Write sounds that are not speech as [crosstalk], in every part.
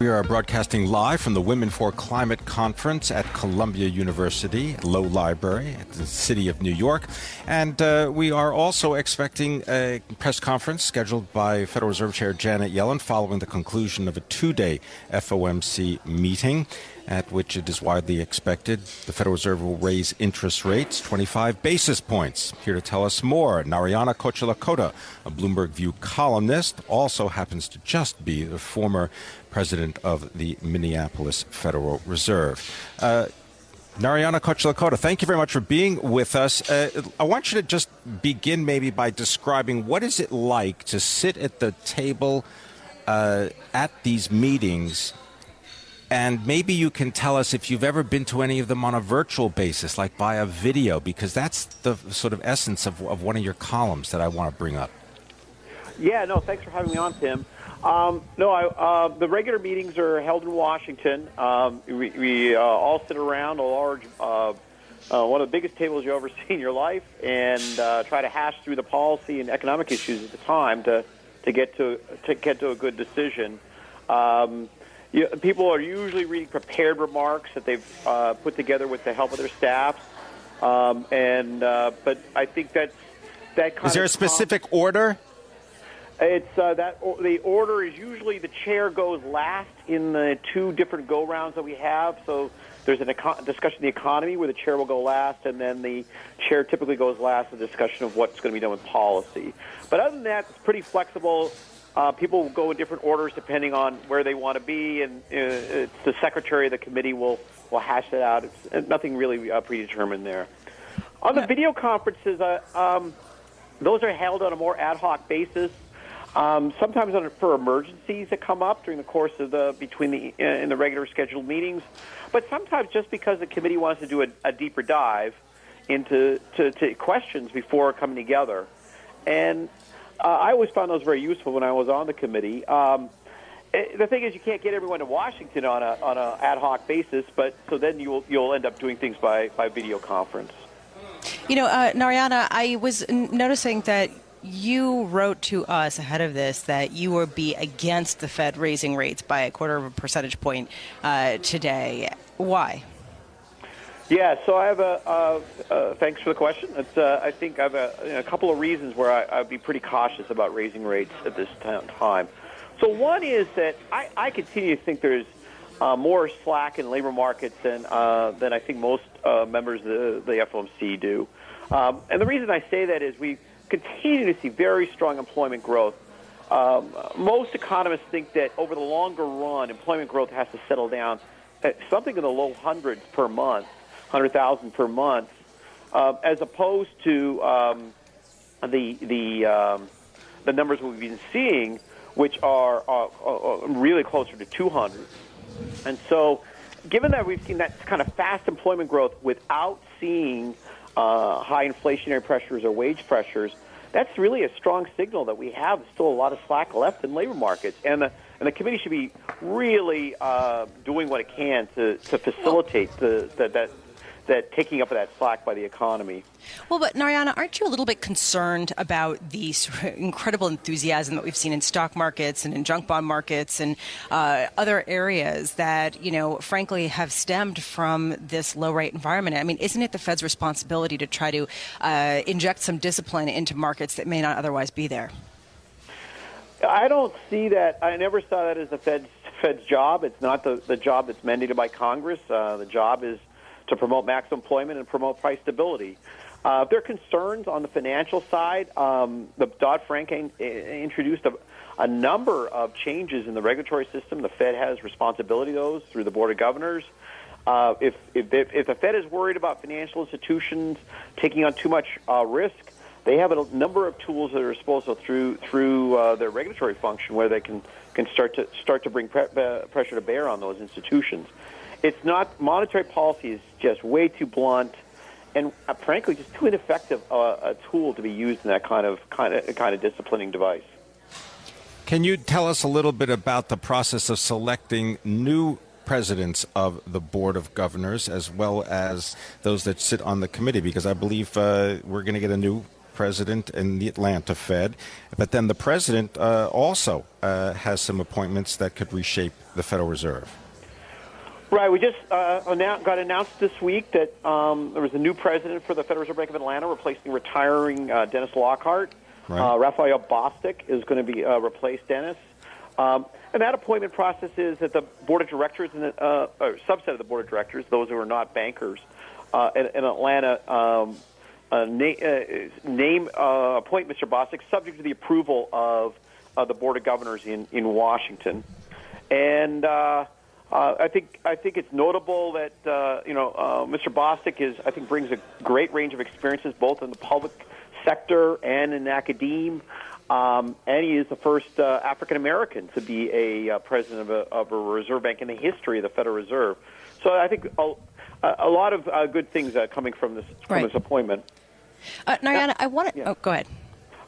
We are broadcasting live from the Women for Climate Conference at Columbia University, Low Library, at the city of New York. And uh, we are also expecting a press conference scheduled by Federal Reserve Chair Janet Yellen following the conclusion of a two day FOMC meeting at which it is widely expected the Federal Reserve will raise interest rates 25 basis points. Here to tell us more, Narayana Kocherlakota, a Bloomberg View columnist, also happens to just be the former president of the Minneapolis Federal Reserve. Uh, Narayana Kocherlakota, thank you very much for being with us. Uh, I want you to just begin maybe by describing what is it like to sit at the table uh, at these meetings and maybe you can tell us if you've ever been to any of them on a virtual basis, like via video, because that's the sort of essence of, of one of your columns that I want to bring up. Yeah, no, thanks for having me on, Pimm. Um, no, I, uh, the regular meetings are held in Washington. Um, we, we uh, all sit around a large, uh, uh one of the biggest tables you ever [laughs] see in your life, and uh, try to hash through the policy and economic issues at the time to to get to to get to a good decision. Um, you, people are usually reading prepared remarks that they've uh, put together with the help of their staffs. Um, and uh, but I think that's that kind is there a specific order? It's uh, that the order is usually the chair goes last in the two different go rounds that we have. So there's a eco- discussion of the economy where the chair will go last, and then the chair typically goes last. The discussion of what's going to be done with policy. But other than that, it's pretty flexible. Uh, people will go in different orders depending on where they want to be, and uh, it's the secretary of the committee will will hash it out. It's nothing really uh, predetermined there. On the video conferences, uh, um, those are held on a more ad hoc basis. Um, sometimes on, for emergencies that come up during the course of the between the uh, in the regular scheduled meetings, but sometimes just because the committee wants to do a, a deeper dive into to, to questions before coming together. And uh, I always found those very useful when I was on the committee. Um, eh, the thing is, you can't get everyone to Washington on a on a ad hoc basis, but so then you'll you'll end up doing things by by video conference. You know, uh, Narayana, I was n- noticing that you wrote to us ahead of this that you would be against the Fed raising rates by a quarter of a percentage point uh, today. Why? Yeah, so I have a. Uh, uh, thanks for the question. It's, uh, I think I have a, you know, a couple of reasons where I, I'd be pretty cautious about raising rates at this time. So one is that I, I continue to think there's uh, more slack in labor markets than uh, than I think most uh, members of the, the FOMC do. Um, and the reason I say that is we continue to see very strong employment growth. Um, most economists think that over the longer run, employment growth has to settle down at something in the low hundreds per month hundred thousand per month, uh, as opposed to um, the the um, the numbers we've been seeing, which are, are, are really closer to two hundred. And so, given that we've seen that kind of fast employment growth without seeing uh, high inflationary pressures or wage pressures, that's really a strong signal that we have still a lot of slack left in labor markets. And the, and the committee should be really uh, doing what it can to, to facilitate the, the, that that taking up that slack by the economy. Well, but Narayana, aren't you a little bit concerned about the sort of [laughs] incredible enthusiasm that we've seen in stock markets and in junk bond markets and uh, other areas that, you know, frankly have stemmed from this low rate environment? I mean, isn't it the Fed's responsibility to try to uh, inject some discipline into markets that may not otherwise be there? I don't see that. I never saw that as the Fed's [laughs] Fed's job. It's not the, the job that's mandated by Congress. Uh, the job is to promote max employment and promote price stability. Uh, there are concerns on the financial side, um, the Dodd Frank introduced a, a number of changes in the regulatory system. The Fed has responsibility those through the Board of Governors. Uh, if, if, if the Fed is worried about financial institutions taking on too much uh, risk, they have a number of tools that are disposal through through uh, their regulatory function where they can can start to start to bring pre- uh, pressure to bear on those institutions it's not monetary policy is just way too blunt and uh, frankly, just too ineffective uh, a tool to be used in that kind of kind of kind of disciplining device. Can you tell us a little bit about the process of selecting new presidents of the Board of Governors as well as those that sit on the committee? Because I believe uh, we're going to get a new president in the Atlanta Fed, but then the president uh, also uh, has some appointments that could reshape the Federal Reserve. Right. We just uh, announced, got announced this week that um, there was a new president for the Federal Reserve Bank of Atlanta, replacing retiring uh, Dennis Lockhart. Right. Uh, Raphael Bostic is going to be uh, replace Dennis. Um, and that appointment process is that the board of directors and the, uh, or subset of the board of directors, those who are not bankers uh, in, in Atlanta, um, uh, na- uh, name uh, appoint Mr. Bostic subject to the approval of uh, the board of governors in in Washington, and. Uh, uh, I think I think it's notable that uh, you know uh, Mr. Bostic is I think brings a great range of experiences both in the public sector and in academia. Um, and he is the first uh, African American to be a uh, president of a, of a reserve bank in the history of the Federal Reserve. So I think a, a lot of uh, good things uh, coming from this from right. this appointment. Uh, Narayana, I want to. Yeah. Oh, go ahead.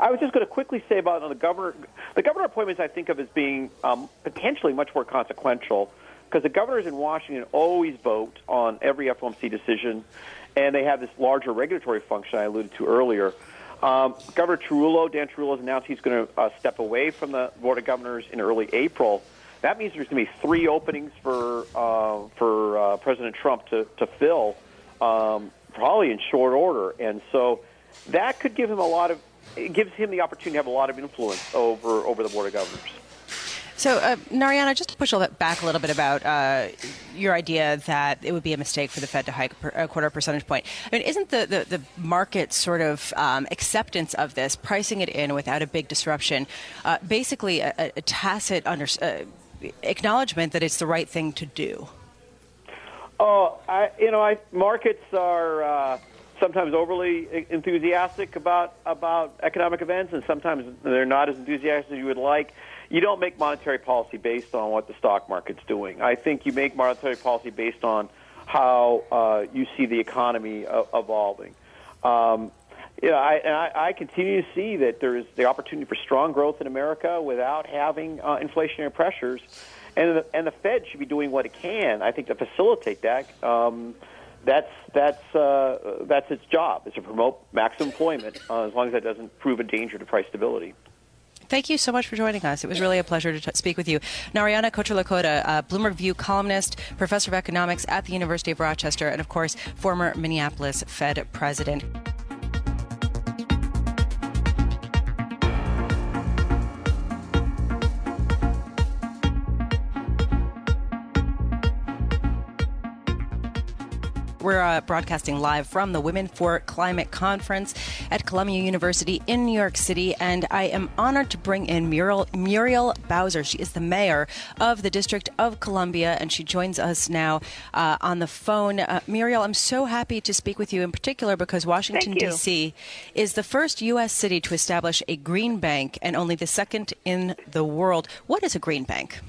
I was just going to quickly say about the governor. The governor appointments I think of as being um, potentially much more consequential because the governors in Washington always vote on every FOMC decision, and they have this larger regulatory function I alluded to earlier. Um, Governor Tarullo, Dan Tarullo, has announced he's going to uh, step away from the Board of Governors in early April. That means there's going to be three openings for uh, for uh, President Trump to to fill, um, probably in short order, and so that could give him a lot of it gives him the opportunity to have a lot of influence over over the Board of Governors. So, uh, Narayana, just to push all that back a little bit about uh, your idea that it would be a mistake for the Fed to hike a quarter percentage point. I mean, isn't the, the, the market sort of um, acceptance of this, pricing it in without a big disruption, uh, basically a, a tacit under, uh, acknowledgement that it's the right thing to do? Oh, I, you know, I, markets are uh, sometimes overly enthusiastic about about economic events, and sometimes they're not as enthusiastic as you would like you don't make monetary policy based on what the stock market's doing. I think you make monetary policy based on how uh, you see the economy uh, evolving. Um, you know, I, and I, I continue to see that there is the opportunity for strong growth in America without having uh, inflationary pressures, and the, and the Fed should be doing what it can, I think, to facilitate that. Um, that's that's uh, that's its job is to promote maximum employment uh, as long as that doesn't prove a danger to price stability. Thank you so much for joining us. It was really a pleasure to t- speak with you. Narayana Kocherlakota, Bloomberg View columnist, professor of economics at the University of Rochester, and of course, former Minneapolis Fed president. We're uh, broadcasting live from the Women for Climate Conference at Columbia University in New York City, and I am honored to bring in Muriel, Muriel Bowser. She is the mayor of the District of Columbia, and she joins us now uh, on the phone. Uh, Muriel, I'm so happy to speak with you in particular because Washington, D.C. is the first U.S. city to establish a green bank and only the second in the world. What is a green bank?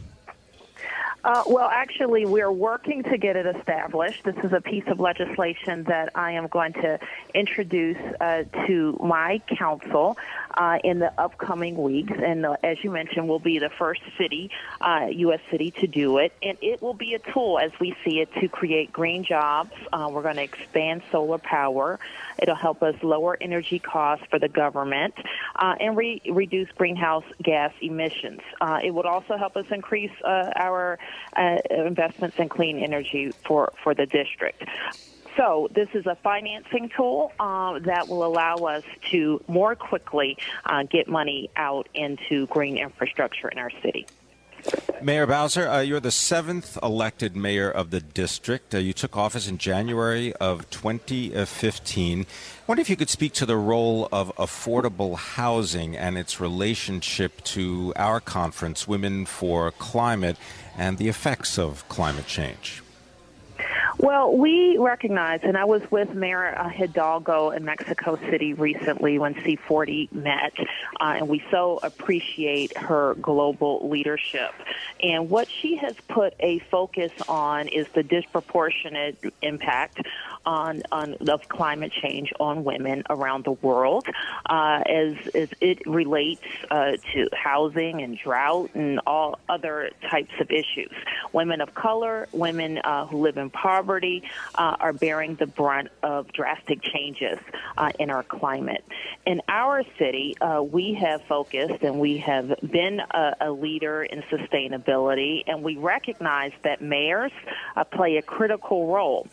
Uh, well, actually, we're working to get it established. This is a piece of legislation that I am going to introduce uh, to my council uh, in the upcoming weeks. And uh, as you mentioned, we'll be the first city, U.S. Uh, city, to do it. And it will be a tool, as we see it, to create green jobs. Uh, we're going to expand solar power. It'll help us lower energy costs for the government and re- reduce greenhouse gas emissions. it would also help us increase our uh, investments in clean energy for, for the district. So this is a financing tool uh, that will allow us to more quickly uh, get money out into green infrastructure in our city. Mayor Bowser, uh, you're the seventh elected mayor of the district. Uh, you took office in January of 2015. I wonder if you could speak to the role of affordable housing and its relationship to our conference, Women for Climate, and the effects of climate change. Well, we recognize, and I was with Mayor Hidalgo in Mexico City recently when C40 met, uh, and we so appreciate her global leadership And what she has put a focus on is the disproportionate impact on, on of climate change on women around the world, uh, as as it relates uh, to housing and drought and all other types of issues. Women of color, women uh, who live in poverty, uh, are bearing the brunt of drastic changes uh, in our climate. In our city, uh, we have focused and we have been a, a, leader in sustainability, and we recognize that mayors play a critical role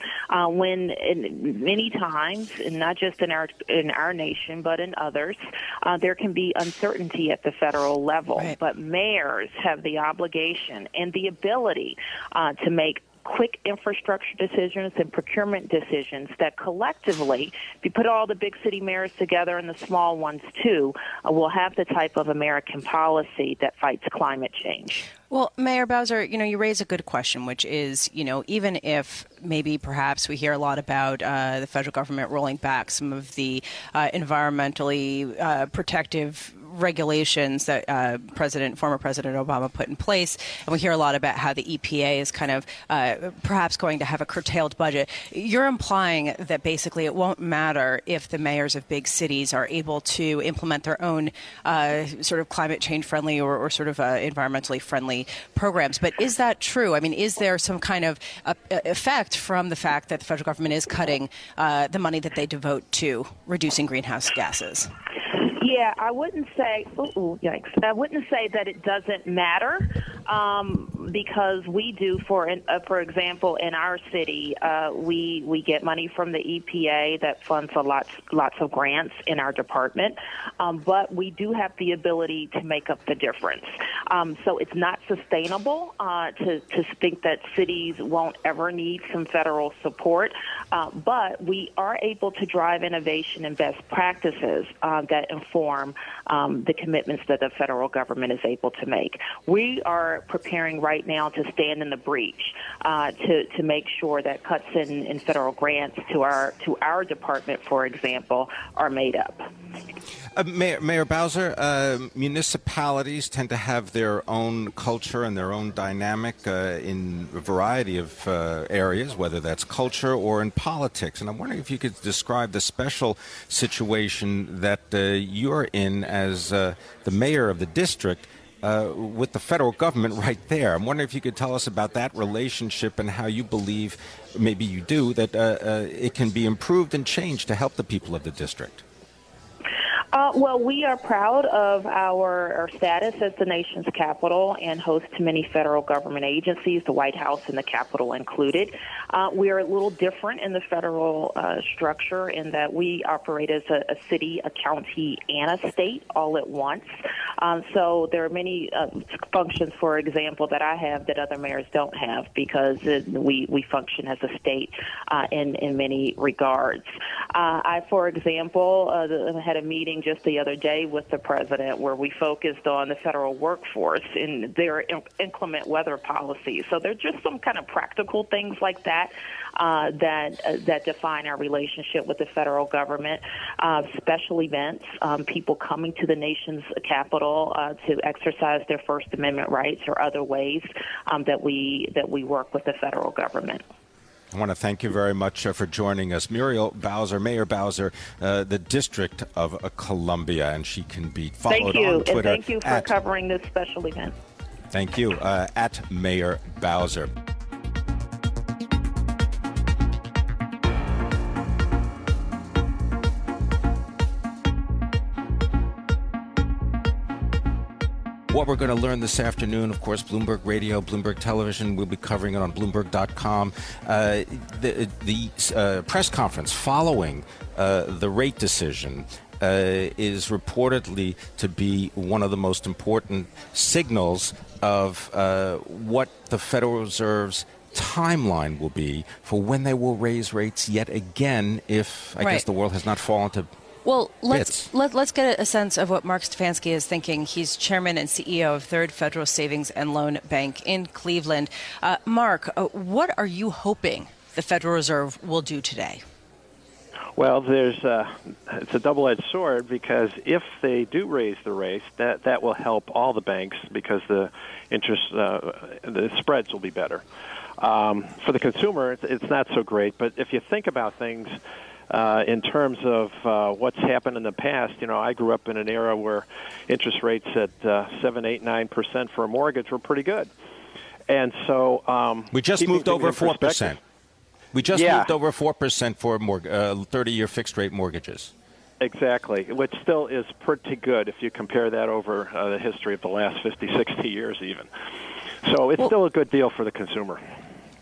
when in many times, and not just in our in our nation, but in others, uh, there can be uncertainty at the federal level. Right. But mayors have the obligation and the ability uh, to make quick infrastructure decisions and procurement decisions that collectively, if you put all the big city mayors together and the small ones too, uh, will have the type of American policy that fights climate change. Well, Mayor Bowser, you know, you raise a good question, which is, you know, even if maybe perhaps we hear a lot about uh, the federal government rolling back some of the uh, environmentally uh, protective regulations that uh, President, former President Obama put in place, and we hear a lot about how the EPA is kind of uh, perhaps going to have a curtailed budget. You're implying that basically it won't matter if the mayors of big cities are able to implement their own uh, sort of climate change friendly or, or sort of uh, environmentally friendly programs. But is that true? I mean, is there some kind of uh, effect from the fact that the federal government is cutting uh, the money that they devote to reducing greenhouse gases? Yeah, I wouldn't say. Ooh, yikes! I wouldn't say that it doesn't matter um, because we do. For uh, for example, in our city, uh, we we get money from the EPA that funds a lots lots of grants in our department, um, but we do have the ability to make up the difference. Um, so it's not sustainable uh, to to think that cities won't ever need some federal support, uh, but we are able to drive innovation and best practices uh, that inform inform um, the commitments that the federal government is able to make. We are preparing right now to stand in the breach uh, to to make sure that cuts in, in federal grants to our to our department, for example, are made up. Uh, Mayor, Mayor, Bowser, uh, municipalities tend to have their own culture and their own dynamic uh, in a variety of uh, areas, whether that's culture or in politics. And I'm wondering if you could describe the special situation that uh, you're in as uh, the mayor of the district. Uh, with the federal government right there. I'm wondering if you could tell us about that relationship and how you believe, maybe you do, that uh, uh, it can be improved and changed to help the people of the district. Uh, well, we are proud of our, our status as the nation's capital and host to many federal government agencies, the White House and the Capitol included. Uh, we are a little different in the federal uh, structure in that we operate as a, a, city, a county, and a state all at once. Um, so there are many uh, functions, for example, that I have that other mayors don't have because we, we function as a state uh, in, in many regards. Uh, I, for example, had a meeting meeting just the other day with the president where we focused on the federal workforce and their inclement weather policies. So there's just some kind of practical things like that uh, that uh, that define our relationship with the federal government. Uh, special events, um, people coming to the nation's capital uh, to exercise their First Amendment rights, or other ways um, that we that we work with the federal government. I want to thank you very much uh, for joining us. Muriel Bowser, Mayor Bowser, uh, the District of uh, Columbia, and she can be followed thank you, on Twitter. And thank you for at, covering this special event. Thank you. Uh, at Mayor Bowser. We're going to learn this afternoon, of course, Bloomberg Radio, Bloomberg Television, we'll be covering it on Bloomberg.com. Uh, the the uh, press conference following uh, the rate decision uh, is reportedly to be one of the most important signals of uh, what the Federal Reserve's timeline will be for when they will raise rates yet again if I right. guess the world has not fallen to well, let's let, us let us get a sense of what Marc Stefanski is thinking. He's chairman and CEO of Third Federal Savings and Loan Bank in Cleveland. Uh, Marc, uh, what are you hoping the Federal Reserve will do today? Well, there's a, it's a double-edged sword because if they do raise the rates, that that will help all the banks because the interest, uh, the spreads will be better. Um, for the consumer, it's, it's not so great. But if you think about things uh, in terms of uh, what's happened in the past, you know, I grew up in an era where interest rates at uh, seven, eight, nine percent for a mortgage were pretty good, and so um, we just moved over four percent. We just yeah. moved over 4% for 30 year fixed rate mortgages. Exactly, which still is pretty good if you compare that over uh, the history of the last 50, 60 years, even. So it's well, still a good deal for the consumer.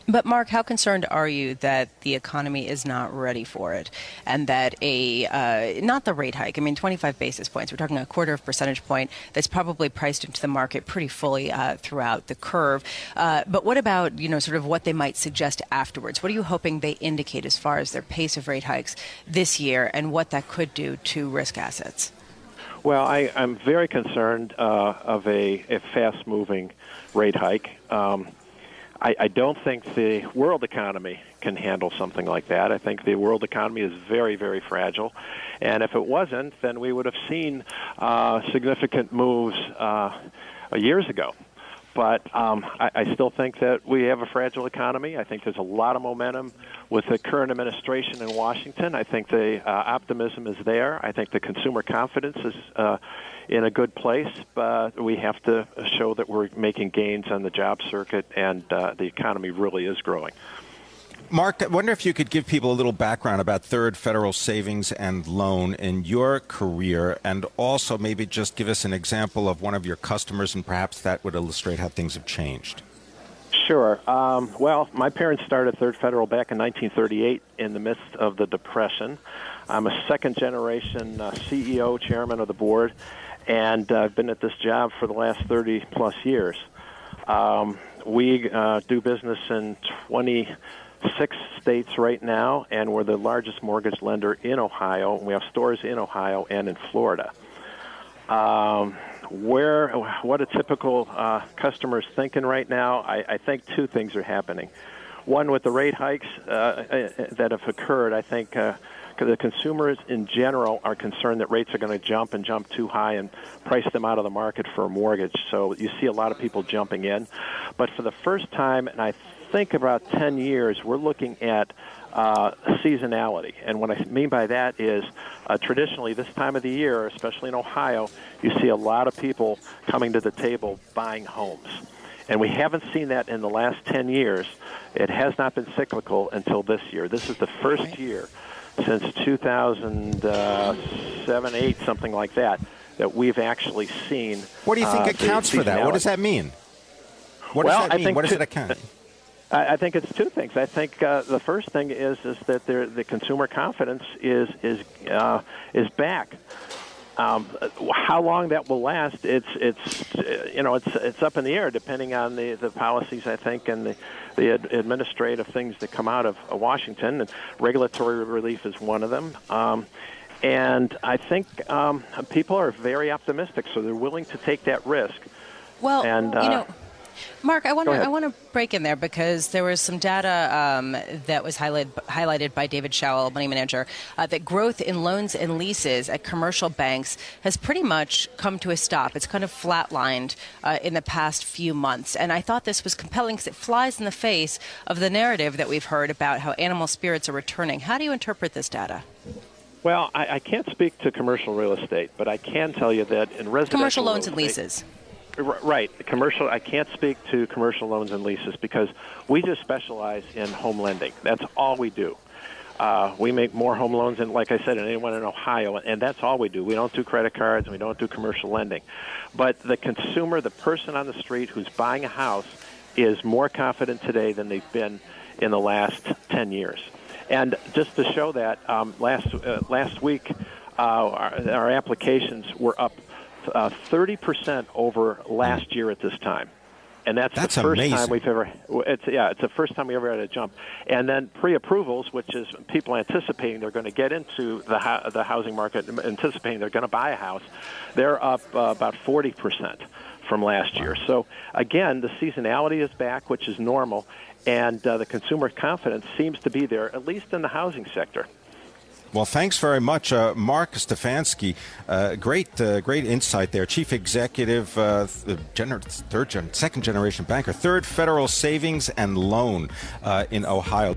But Marc, how concerned are you that the economy is not ready for it, and that a uh, not the rate hike? I mean, 25 basis points. We're talking a quarter of percentage point that's probably priced into the market pretty fully uh, throughout the curve. Uh, but what about you know sort of what they might suggest afterwards? What are you hoping they indicate as far as their pace of rate hikes this year, and what that could do to risk assets? Well, I, am very concerned uh, of a, a fast-moving rate hike. Um, I, I don't think the world economy can handle something like that. I think the world economy is very, very fragile. And if it wasn't, then we would have seen uh, significant moves uh, years ago. But um, I, I still think that we have a fragile economy. I think there's a lot of momentum with the current administration in Washington. I think the uh, optimism is there. I think the consumer confidence is uh, in a good place, but we have to show that we're making gains on the job circuit and uh, the economy really is growing. Marc, I wonder if you could give people a little background about Third Federal Savings and Loan in your career, and also maybe just give us an example of one of your customers, and perhaps that would illustrate how things have changed. Sure. Um, well, my parents started Third Federal back in 1938 in the midst of the Depression. I'm a second generation uh, CEO, chairman of the board, and uh, I've been at this job for the last 30 plus years. Um, we uh, do business in 26 states right now, and we're the largest mortgage lender in Ohio. We have stores in Ohio and in Florida. Um, where, what a typical uh, customer is thinking right now, I, I think two things are happening. One, with the rate hikes uh, uh that have occurred, I think uh, the consumers in general are concerned that rates are going to jump and jump too high and price them out of the market for a mortgage. So you see a lot of people jumping in. But for the first time, and I think about 10 years, we're looking at uh, seasonality. And what I mean by that is uh, traditionally, this time of the year, especially in Ohio, you see a lot of people coming to the table buying homes. And we haven't seen that in the last 10 years. It has not been cyclical until this year. This is the first year since 2007, 8, something like that, that we've actually seen. What do you think uh, accounts for that? What does that mean? What well, does that mean? I think what does it account? I, I think it's two things. I think uh, the first thing is is that the consumer confidence is is uh, is back. Um, how long that will last, it's it's you know it's it's up in the air depending on the, the policies I think and the the ad- administrative things that come out of uh, Washington. And regulatory relief is one of them. Um, and I think um, people are very optimistic, so they're willing to take that risk. Well, and, uh, you know Marc, I want to I want to break in there because there was some data um, that was highlighted highlighted by David Schawel, money manager, uh, that growth in loans and leases at commercial banks has pretty much come to a stop. It's kind of flatlined uh, in the past few months, and I thought this was compelling because it flies in the face of the narrative that we've heard about how animal spirits are returning. How do you interpret this data? Well, I, I can't speak to commercial real estate, but I can tell you that in residential commercial loans and leases. Right. Commercial. I can't speak to commercial loans and leases because we just specialize in home lending. That's all we do. Uh, we make more home loans than, like I said, than anyone in Ohio, and that's all we do. We don't do credit cards, and we don't do commercial lending. But the consumer, the person on the street who's buying a house, is more confident today than they've been in the last 10 years. And just to show that, um, last uh, last week, uh, our, our applications were up uh, 30% over last year at this time. And that's, that's the first amazing. time we've ever. It's yeah, it's the first time we ever had a jump. And then pre-approvals, which is people anticipating they're going to get into the the housing market, anticipating they're going to buy a house, they're up uh, about 40 percent from last wow. year. So again, the seasonality is back, which is normal, and uh, the consumer confidence seems to be there, at least in the housing sector. Well, thanks very much, uh, Marc Stefanski. Uh, great, uh, great insight there. Chief Executive, uh, gener- third, gen- second generation banker, Third Federal Savings and Loan uh, in Ohio.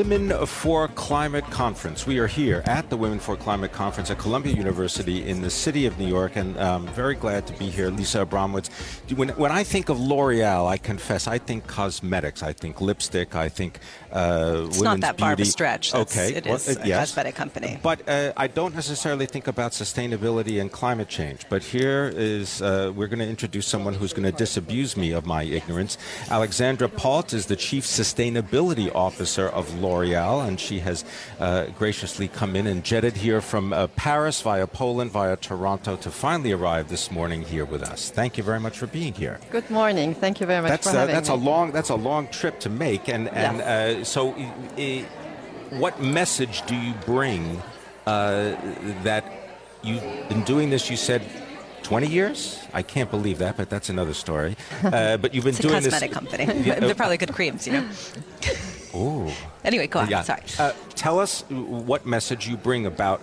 Women for Climate Conference. We are here at the Women for Climate Conference at Columbia University in the city of New York, and I'm very glad to be here. Lisa Abramowicz. When, when I think of L'Oreal, I confess, I think cosmetics, I think lipstick, I think uh, it's not that beauty. far of a stretch. That's, okay, it well, is uh, a yes. cosmetic company. But uh, I don't necessarily think about sustainability and climate change. But here is, uh, we're going to introduce someone who's going to disabuse me of my ignorance. Alexandra Palt is the Chief Sustainability Officer of L'Oreal, and she has uh, graciously come in and jetted here from uh, Paris via Poland, via Toronto, to finally arrive this morning here with us. Thank you very much for being here. Good morning. Thank you very much That's for uh, having that's me. a long that's a long trip to make, and and uh, so, uh, what message do you bring uh, that you've been doing this? You said. 20 years? I can't believe that, but that's another story. [laughs] Uh, but you've been It's a doing cosmetic this. company. [laughs] Yeah, uh, They're probably good creams, you know. [laughs] Ooh. Anyway, go on. Yeah. Sorry. Uh, tell us what message you bring about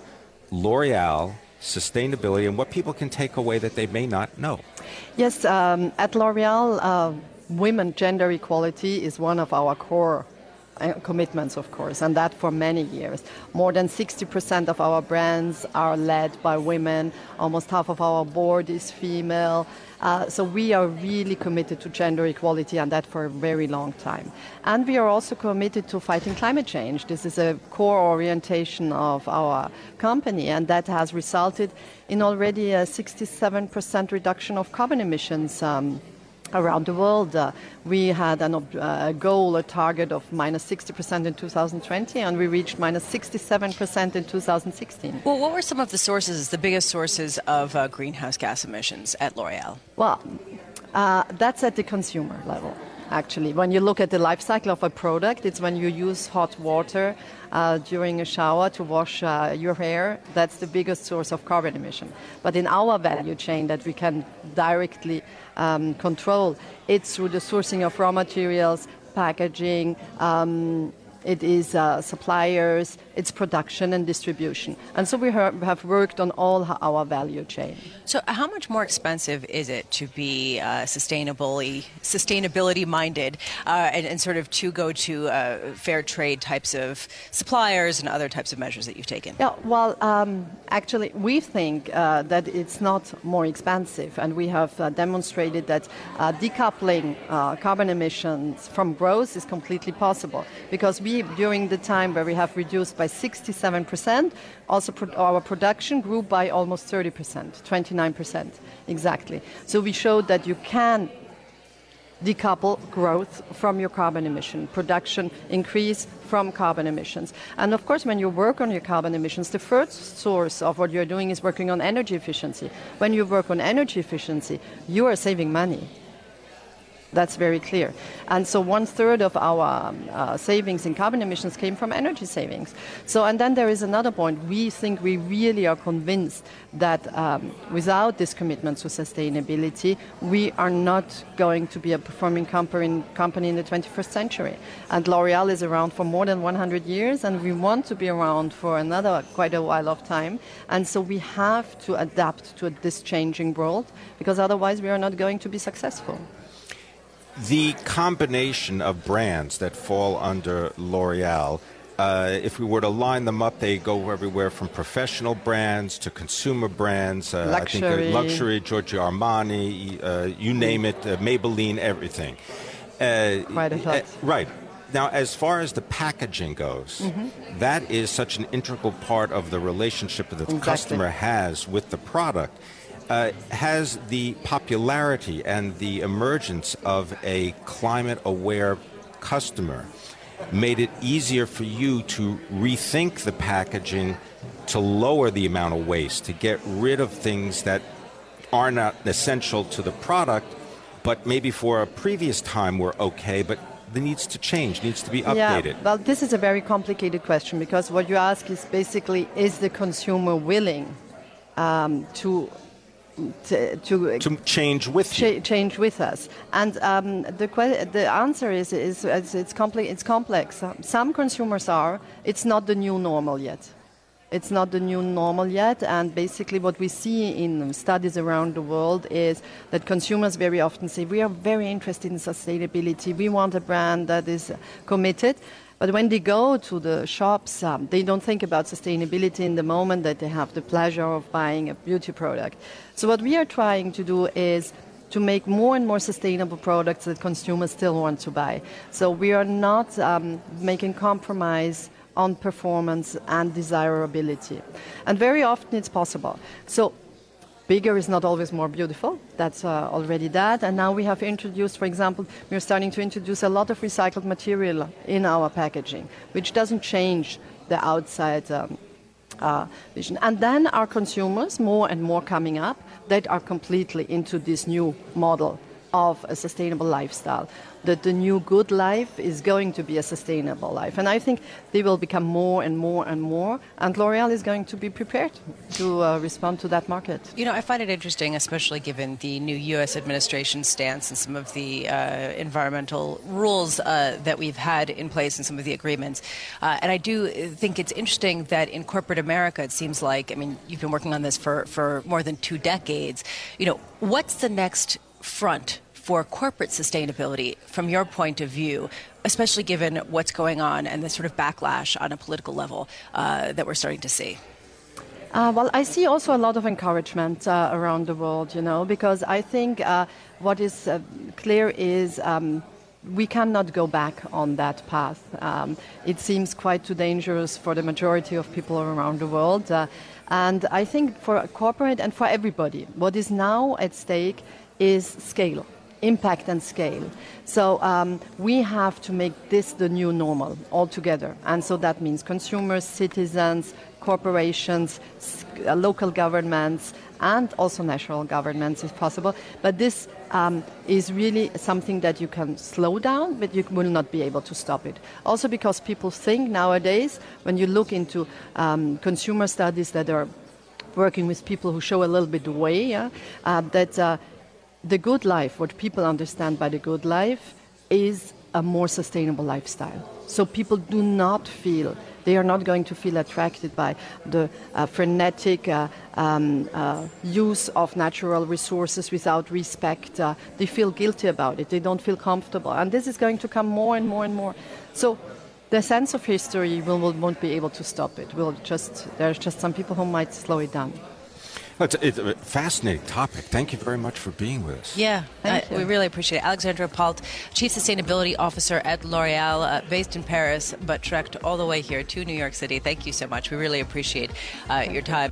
L'Oreal, sustainability, and what people can take away that they may not know. Yes, um, at L'Oreal, uh, women gender equality is one of our core commitments, of course, and that for many years. More than 60% of our brands are led by women. Almost half of our board is female. Uh, so we are really committed to gender equality, and that for a very long time. And we are also committed to fighting climate change. This is a core orientation of our company, and that has resulted in already a 67% reduction of carbon emissions. Um, around the world. Uh, we had an, uh, a goal, a target of minus 60% in 2020, and we reached minus 67% in 2016. Well, what were some of the sources, the biggest sources of uh, greenhouse gas emissions at L'Oreal? Well, uh, that's at the consumer level. Actually, when you look at the life cycle of a product, it's when you use hot water uh, during a shower to wash uh, your hair. That's the biggest source of carbon emission. But in our value chain, that we can directly um, control, it's through the sourcing of raw materials, packaging. Um, it is uh, suppliers, it's production and distribution. And so we ha- have worked on all our value chain. So, how much more expensive is it to be uh, sustainably, sustainability minded, uh, and, and sort of to go to uh, fair trade types of suppliers and other types of measures that you've taken? Yeah, well, um, actually, we think uh, that it's not more expensive, and we have uh, demonstrated that uh, decoupling uh, carbon emissions from growth is completely possible because we, during the time where we have reduced by 67%, also pro- our production grew by almost 30%, 29% exactly. So we showed that you can decouple growth from your carbon emission, production increase from carbon emissions. And of course, when you work on your carbon emissions, the first source of what you're doing is working on energy efficiency. When you work on energy efficiency, you are saving money. That's very clear. And so one third of our um, uh, savings in carbon emissions came from energy savings. So, and then there is another point. We think we really are convinced that um, without this commitment to sustainability, we are not going to be a performing company, company in the 21st century. And L'Oreal is around for more than 100 years, and we want to be around for another quite a while of time. And so we have to adapt to this changing world, because otherwise we are not going to be successful. The combination of brands that fall under L'Oreal, uh, if we were to line them up, they go everywhere from professional brands to consumer brands. Uh, I think Luxury. uh, luxury, Giorgio Armani, uh, you name it, uh, Maybelline, everything. Uh, Quite a lot. right. Now, as far as the packaging goes, Mm-hmm. that is such an integral part of the relationship that the Exactly. customer has with the product. Uh, has the popularity and the emergence of a climate aware customer made it easier for you to rethink the packaging to lower the amount of waste, to get rid of things that are not essential to the product, but maybe for a previous time were okay, but it needs to change, needs to be updated. Yeah, well, this is a very complicated question because what you ask is basically is the consumer willing um, to to, to, to change with cha- change with us. And um, the the answer is, is, is it's, compli- it's complex. Some consumers are. It's not the new normal yet. It's not the new normal yet, and basically, what we see in studies around the world is that consumers very often say, We are very interested in sustainability, we want a brand that is committed. But when they go to the shops, um, they don't think about sustainability in the moment that they have the pleasure of buying a beauty product. So, what we are trying to do is to make more and more sustainable products that consumers still want to buy. So, we are not um, making compromise on performance and desirability. And very often it's possible. So bigger is not always more beautiful. That's uh, already that. And now we have introduced, for example, we're starting to introduce a lot of recycled material in our packaging, which doesn't change the outside um, uh, vision. And then our consumers, more and more coming up, that are completely into this new model of a sustainable lifestyle that the new good life is going to be a sustainable life. And I think they will become more and more and more. And L'Oreal is going to be prepared to uh, respond to that market. You know, I find it interesting, especially given the new U.S. administration stance and some of the uh, environmental rules uh, that we've had in place and some of the agreements. Uh, and I do think it's interesting that in corporate America, it seems like, I mean, you've been working on this for, for more than two decades. You know, what's the next front for corporate sustainability from your point of view, especially given what's going on and the sort of backlash on a political level uh, that we're starting to see? Uh, well, I see also a lot of encouragement uh, around the world, you know, because I think uh, what is uh, clear is. Um, we cannot go back on that path. Um, it seems quite too dangerous for the majority of people around the world. Uh, and I think for corporate and for everybody, what is now at stake is scale impact and scale. So um, we have to make this the new normal altogether. And so that means consumers, citizens, corporations, uh, local governments, and also national governments if possible. But this um, is really something that you can slow down, but you will not be able to stop it. Also because people think nowadays, when you look into um, consumer studies that are working with people who show a little bit the way, yeah, uh, that uh, the good life, what people understand by the good life, is a more sustainable lifestyle. So people do not feel, they are not going to feel attracted by the uh, frenetic uh, um, uh, use of natural resources without respect. Uh, they feel guilty about it, they don't feel comfortable. And this is going to come more and more and more. So the sense of history will, will, won't be able to stop it. We'll just, there's just some people who might slow it down. Well, it's, a fascinating topic. Thank you very much for being with us. Yeah, uh, we really appreciate it. Alexandra Palt, Chief Sustainability Officer at L'Oreal, uh, based in Paris, but trekked all the way here to New York City. Thank you so much. We really appreciate uh, your time.